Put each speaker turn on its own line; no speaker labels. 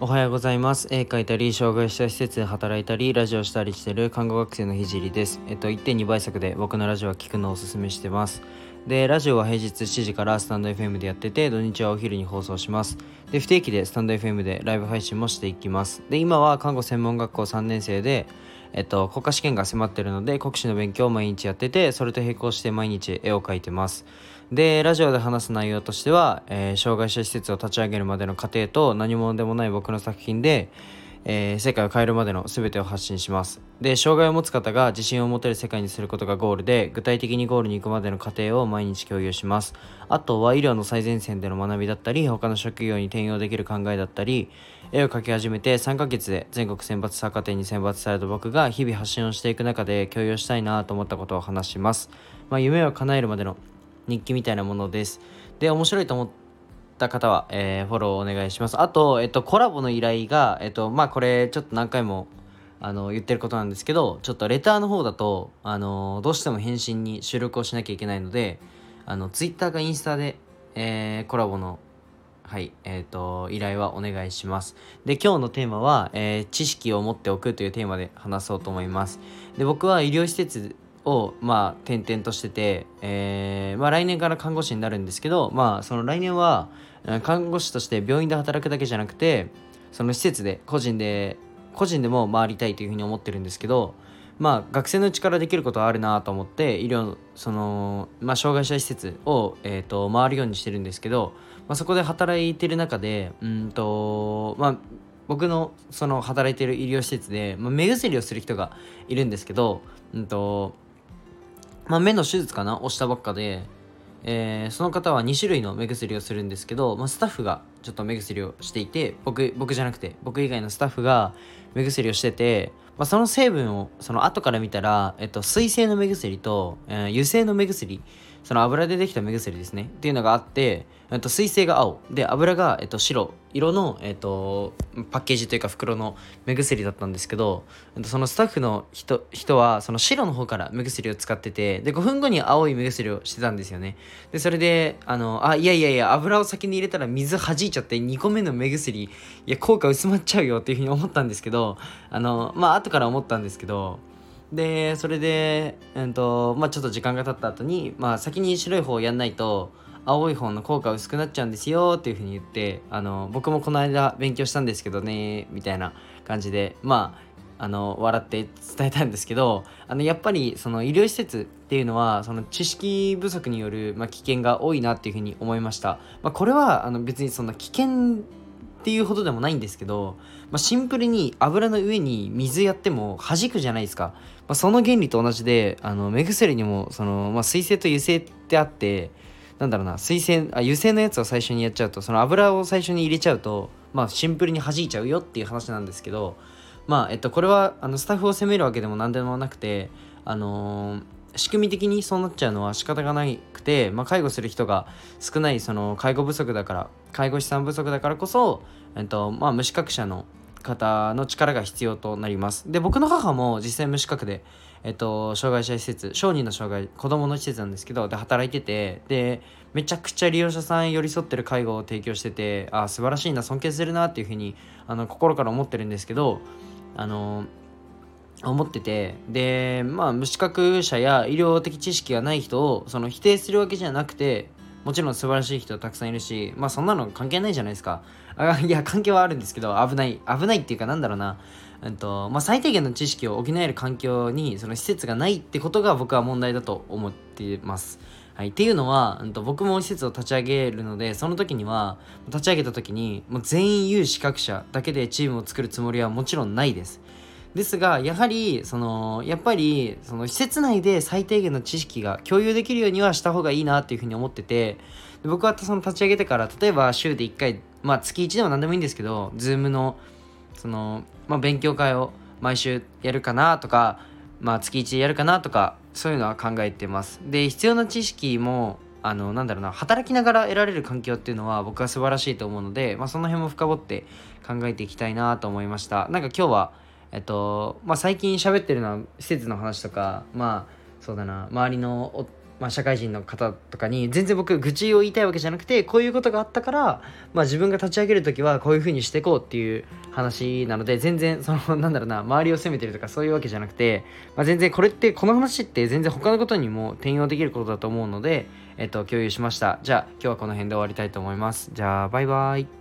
おはようございます。絵描いたり、障害者施設で働いたり、ラジオしたりしてる看護学生のひじりです。えっと、1.2倍速で僕のラジオは聞くのをおすすめしてます。で、ラジオは平日7時からスタンド FM でやってて、土日はお昼に放送します。で、不定期でスタンド FM でライブ配信もしていきます。で、今は看護専門学校3年生で、えっと、国家試験が迫ってるので、国試の勉強を毎日やってて、それと並行して毎日絵を描いてます。で、ラジオで話す内容としては、えー、障害者施設を立ち上げるまでの過程と何者でもない僕の作品で、えー、世界を変えるまでの全てを発信します。で、障害を持つ方が自信を持てる世界にすることがゴールで、具体的にゴールに行くまでの過程を毎日共有します。あとは医療の最前線での学びだったり、他の職業に転用できる考えだったり、絵を描き始めて3ヶ月で全国選抜作家展に選抜された僕が日々発信をしていく中で共有したいなと思ったことを話します。まあ、夢を叶えるまでの日記みたいなものです。で、面白いと思ってた方は、えー、フォローお願いします。あと、えっと、コラボの依頼が、えっと、まあ、これ、ちょっと何回も、あの、言ってることなんですけど、ちょっとレターの方だと、あの、どうしても返信に収録をしなきゃいけないので、あの、Twitter かインスタで、えー、コラボのはい、えっ、ー、と、依頼はお願いします。で、今日のテーマは、えー、知識を持っておくというテーマで話そうと思います。で、僕は医療施設を、まあ、転々としてて、えー、まあ、来年から看護師になるんですけど、まあ、その来年は、看護師として病院で働くだけじゃなくて、その施設で、個人で、個人でも回りたいというふうに思ってるんですけど、まあ、学生のうちからできることはあるなと思って、医療、その、まあ、障害者施設を、えっ、と、回るようにしてるんですけど、まあ、そこで働いてる中で、うんと、まあ、僕のその働いてる医療施設で、まあ、目薬をする人がいるんですけど、うんと、まあ、目の手術かな？をしたばっかで、えー、その方は2種類の目薬をするんですけど、まあ、スタッフがちょっと目薬をしていて僕僕じゃなくて僕以外のスタッフが目薬をしてて、まあ、その成分をその後から見たら、えっと、水性の目薬と、えー、油性の目薬その油でできた目薬ですね。っていうのがあって、えっと、水性が青。で油が、えっと、白。色の、えっと、パッケージというか袋の目薬だったんですけど、えっと、そのスタッフの人人はその白の方から目薬を使っててで5分後に青い目薬をしてたんですよね。でそれであのあいやいやいや油を先に入れたら水弾いちゃって2個目の目薬いや効果薄まっちゃうよっていうふうに思ったんですけどあのまあ後から思ったんですけどでそれで、えーとまあ、ちょっと時間が経った後に、まあ、先に白い方をやんないと青い方の効果薄くなっちゃうんですよっていうふうに言ってあの僕もこの間勉強したんですけどねみたいな感じでまああの笑って伝えたんですけどあのやっぱりその医療施設っていうのはその知識不足による、まあ、危険が多いなっていうふうに思いました、まあ、これはあの別にそんな危険っていうほどでもないんですけど、まあ、シンプルに油の上に水やっても弾くじゃないですか、まあ、その原理と同じであの目薬にもその、まあ、水性と油性ってあってなんだろうな水性あ油性のやつを最初にやっちゃうとその油を最初に入れちゃうと、まあ、シンプルに弾いちゃうよっていう話なんですけどまあえっとこれはあのスタッフを責めるわけでも何でもなくてあのー仕組み的にそうなっちゃうのは仕方がなくて、まあ、介護する人が少ないその介護不足だから介護士さん不足だからこそ、えっとまあ、無資格者の方の力が必要となります。で僕の母も実際無資格で、えっと、障害者施設小児の障害子供の施設なんですけどで働いててでめちゃくちゃ利用者さん寄り添ってる介護を提供しててあ素晴らしいな尊敬するなっていうふうにあの心から思ってるんですけどあの思っててでまあ無資格者や医療的知識がない人をその否定するわけじゃなくてもちろん素晴らしい人たくさんいるしまあそんなの関係ないじゃないですかあいや関係はあるんですけど危ない危ないっていうかなんだろうなうんとまあ、最低限の知識を補える環境にその施設がないってことが僕は問題だと思ってます。はい、っていうのは、うんと、僕も施設を立ち上げるのでその時には立ち上げた時にもう全員有資格者だけでチームを作るつもりはもちろんないです。ですがやはりそのやっぱりその施設内で最低限の知識が共有できるようにはした方がいいなっていうふうに思ってて僕はその立ち上げてから例えば週で1回まあ月1でも何でもいいんですけど Zoom のその、まあ、勉強会を毎週やるかなとかまあ月1でやるかなとかそういうのは考えてます。で必要な知識もあのなんだろうな働きながら得られる環境っていうのは僕は素晴らしいと思うので、まあ、その辺も深掘って考えていきたいなと思いました。なんか今日はえっとまあ、最近喋ってるのは施設の話とかまあそうだな周りのまあ、社会人の方とかに全然僕愚痴を言いたいわけじゃなくてこういうことがあったから、まあ、自分が立ち上げる時はこういうふうにしていこうっていう話なので全然そのなんだろうな周りを責めてるとかそういうわけじゃなくて、まあ、全然これってこの話って全然他のことにも転用できることだと思うので、えっと、共有しました。じゃあ今日はこの辺で終わりたいと思います。じゃあバイバイ。